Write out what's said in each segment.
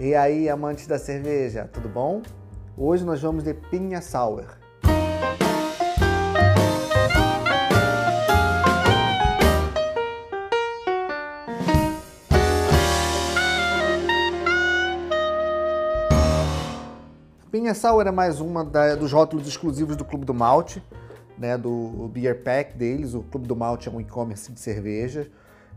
E aí, amantes da cerveja, tudo bom? Hoje nós vamos de Pinha Sour. Pinha Sour é mais uma da, dos rótulos exclusivos do Clube do Malte, né, do Beer Pack deles. O Clube do Malte é um e-commerce de cerveja.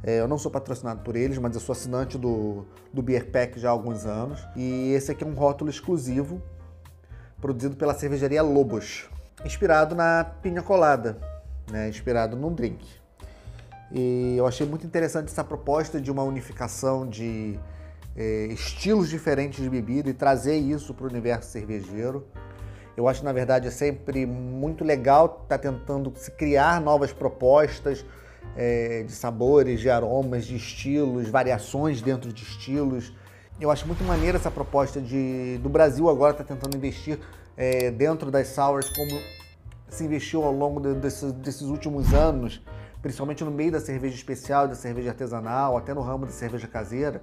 É, eu não sou patrocinado por eles, mas eu sou assinante do, do Beer Pack já há alguns anos. E esse aqui é um rótulo exclusivo, produzido pela cervejaria Lobos, inspirado na pinha colada, né, inspirado num drink. E eu achei muito interessante essa proposta de uma unificação de é, estilos diferentes de bebida e trazer isso para o universo cervejeiro. Eu acho, na verdade, é sempre muito legal estar tá tentando se criar novas propostas, é, de sabores, de aromas, de estilos, variações dentro de estilos. Eu acho muito maneira essa proposta de, do Brasil agora está tentando investir é, dentro das sours como se investiu ao longo de, desses, desses últimos anos, principalmente no meio da cerveja especial, da cerveja artesanal, até no ramo da cerveja caseira,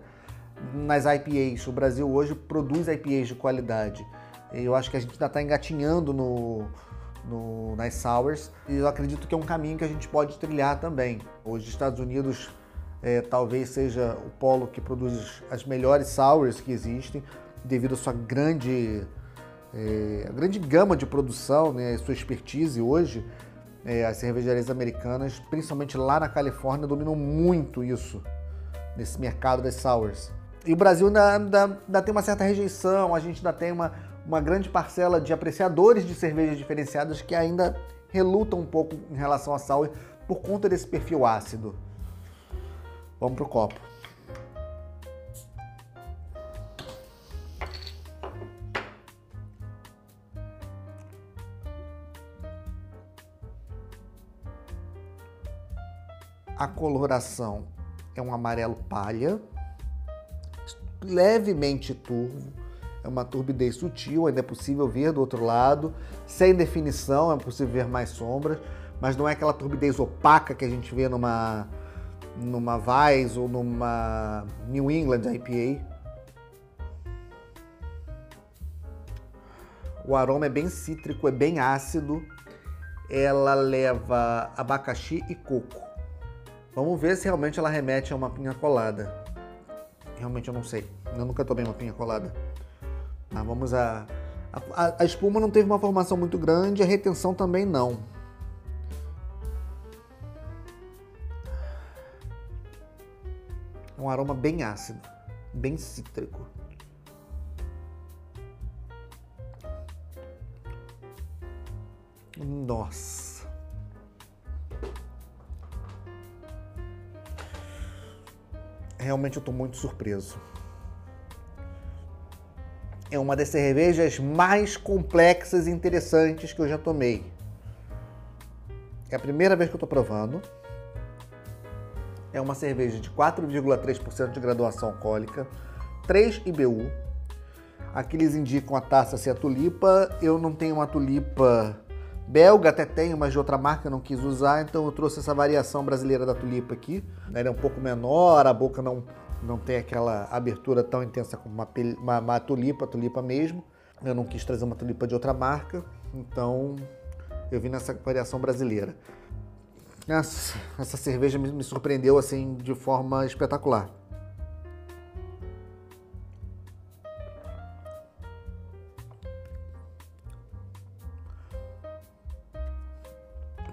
nas IPAs. O Brasil hoje produz IPAs de qualidade. Eu acho que a gente ainda está engatinhando no, no, nas sours e eu acredito que é um caminho que a gente pode trilhar também. Os Estados Unidos é, talvez seja o polo que produz as melhores sours que existem, devido à sua grande, é, grande gama de produção, né, sua expertise hoje. É, as cervejarias americanas, principalmente lá na Califórnia, dominam muito isso, nesse mercado das sours. E o Brasil ainda, ainda, ainda tem uma certa rejeição, a gente ainda tem uma, uma grande parcela de apreciadores de cervejas diferenciadas que ainda relutam um pouco em relação à sour por conta desse perfil ácido. Vamos pro copo. A coloração é um amarelo palha, levemente turvo, é uma turbidez sutil, ainda é possível ver do outro lado, sem definição, é possível ver mais sombras, mas não é aquela turbidez opaca que a gente vê numa numa Weiss ou numa New England IPA. O aroma é bem cítrico, é bem ácido. Ela leva abacaxi e coco. Vamos ver se realmente ela remete a uma pinha colada. Realmente eu não sei. Eu nunca tomei uma pinha colada. Mas vamos a, a, a espuma não teve uma formação muito grande, a retenção também não. Um aroma bem ácido, bem cítrico. Nossa. Realmente eu estou muito surpreso é uma das cervejas mais complexas e interessantes que eu já tomei. É a primeira vez que eu estou provando. É uma cerveja de 4,3% de graduação alcoólica, 3 IBU. Aqui eles indicam a taça ser a tulipa. Eu não tenho uma tulipa belga, até tenho, mas de outra marca não quis usar, então eu trouxe essa variação brasileira da tulipa aqui. Ela é um pouco menor, a boca não não tem aquela abertura tão intensa como uma, uma, uma tulipa, tulipa mesmo. Eu não quis trazer uma tulipa de outra marca, então eu vim nessa variação brasileira. Essa, essa cerveja me, me surpreendeu assim de forma espetacular.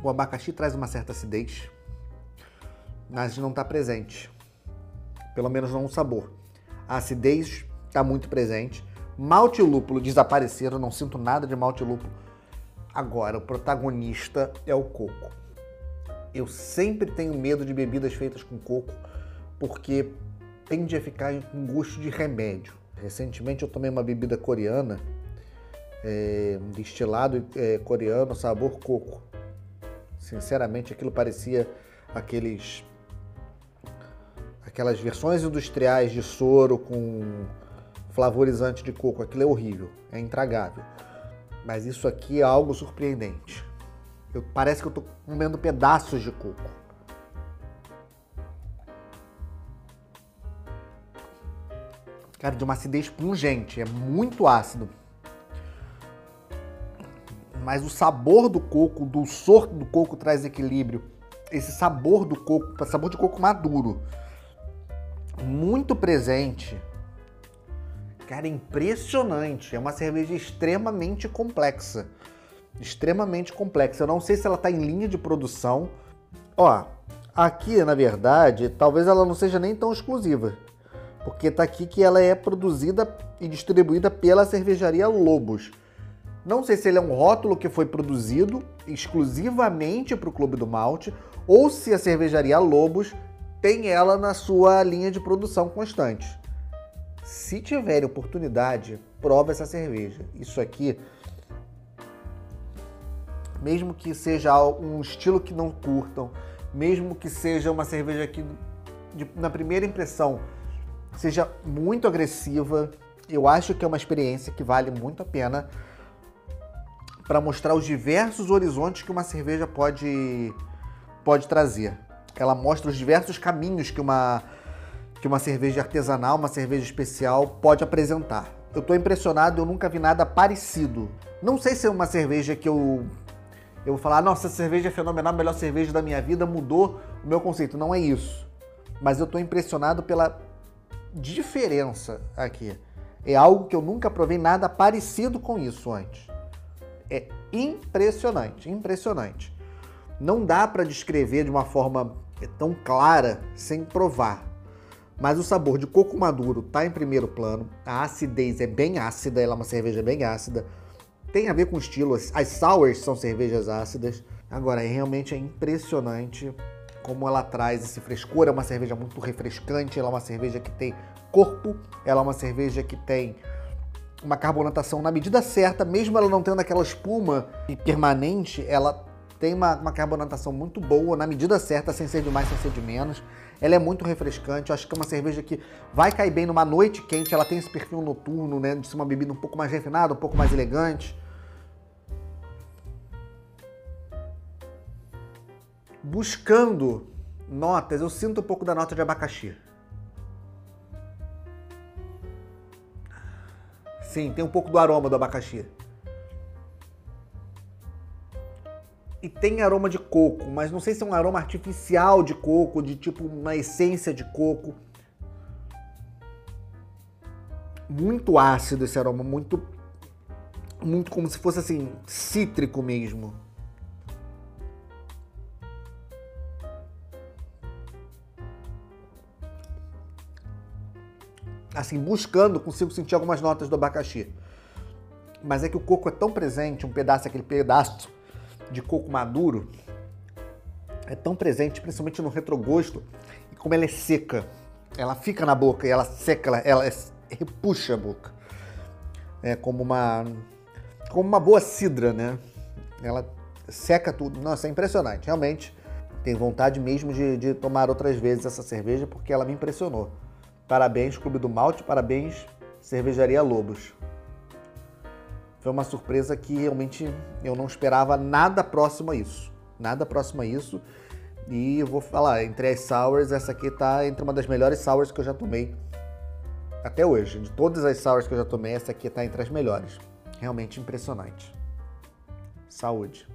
O abacaxi traz uma certa acidez, mas não está presente pelo menos não o sabor. A acidez está muito presente. Malte e lúpulo desapareceram, não sinto nada de malte e lúpulo. Agora, o protagonista é o coco. Eu sempre tenho medo de bebidas feitas com coco, porque tende a ficar com gosto de remédio. Recentemente eu tomei uma bebida coreana, é, um destilado é, coreano, sabor coco. Sinceramente, aquilo parecia aqueles aquelas versões industriais de soro com flavorizante de coco, aquilo é horrível, é intragável. Mas isso aqui é algo surpreendente. Eu, parece que eu estou comendo pedaços de coco. cara, de uma acidez pungente, é muito ácido. Mas o sabor do coco, o dulçor do coco traz equilíbrio. Esse sabor do coco, sabor de coco maduro, muito presente. Cara, impressionante. É uma cerveja extremamente complexa. Extremamente complexa. Eu não sei se ela está em linha de produção. Ó, aqui, na verdade, talvez ela não seja nem tão exclusiva. Porque tá aqui que ela é produzida e distribuída pela cervejaria Lobos. Não sei se ele é um rótulo que foi produzido exclusivamente para o Clube do Malte ou se a cervejaria Lobos tem ela na sua linha de produção constante. Se tiverem oportunidade, prova essa cerveja. Isso aqui, mesmo que seja um estilo que não curtam, mesmo que seja uma cerveja que, de, na primeira impressão, seja muito agressiva, eu acho que é uma experiência que vale muito a pena para mostrar os diversos horizontes que uma cerveja pode, pode trazer. Ela mostra os diversos caminhos que uma, que uma cerveja artesanal, uma cerveja especial pode apresentar. Eu estou impressionado, eu nunca vi nada parecido. Não sei se é uma cerveja que eu eu vou falar, nossa, essa cerveja é fenomenal, a melhor cerveja da minha vida, mudou o meu conceito. Não é isso. Mas eu estou impressionado pela diferença aqui. É algo que eu nunca provei nada parecido com isso antes. É impressionante, impressionante. Não dá para descrever de uma forma tão clara sem provar. Mas o sabor de coco maduro está em primeiro plano. A acidez é bem ácida, ela é uma cerveja bem ácida. Tem a ver com o estilo. As sours são cervejas ácidas. Agora, é realmente é impressionante como ela traz esse frescor. É uma cerveja muito refrescante, ela é uma cerveja que tem corpo, ela é uma cerveja que tem uma carbonatação na medida certa, mesmo ela não tendo aquela espuma permanente, ela tem uma, uma, carbonatação muito boa, na medida certa, sem ser de mais, sem ser de menos. Ela é muito refrescante, eu acho que é uma cerveja que vai cair bem numa noite quente, ela tem esse perfil noturno, né, de ser uma bebida um pouco mais refinada, um pouco mais elegante. Buscando notas, eu sinto um pouco da nota de abacaxi. Sim, tem um pouco do aroma do abacaxi. E tem aroma de coco, mas não sei se é um aroma artificial de coco, de tipo uma essência de coco. Muito ácido esse aroma, muito muito como se fosse assim, cítrico mesmo. assim, buscando, consigo sentir algumas notas do abacaxi. Mas é que o coco é tão presente, um pedaço, aquele pedaço de coco maduro, é tão presente, principalmente no retrogosto, e como ela é seca, ela fica na boca e ela seca, ela, ela é, repuxa a boca. É como uma, como uma boa cidra, né? Ela seca tudo. Nossa, é impressionante. Realmente, tenho vontade mesmo de, de tomar outras vezes essa cerveja porque ela me impressionou. Parabéns, Clube do Malte, parabéns, Cervejaria Lobos. Foi uma surpresa que realmente eu não esperava nada próximo a isso. Nada próximo a isso. E eu vou falar, entre as sours, essa aqui tá entre uma das melhores sours que eu já tomei até hoje. De todas as sours que eu já tomei, essa aqui tá entre as melhores. Realmente impressionante. Saúde.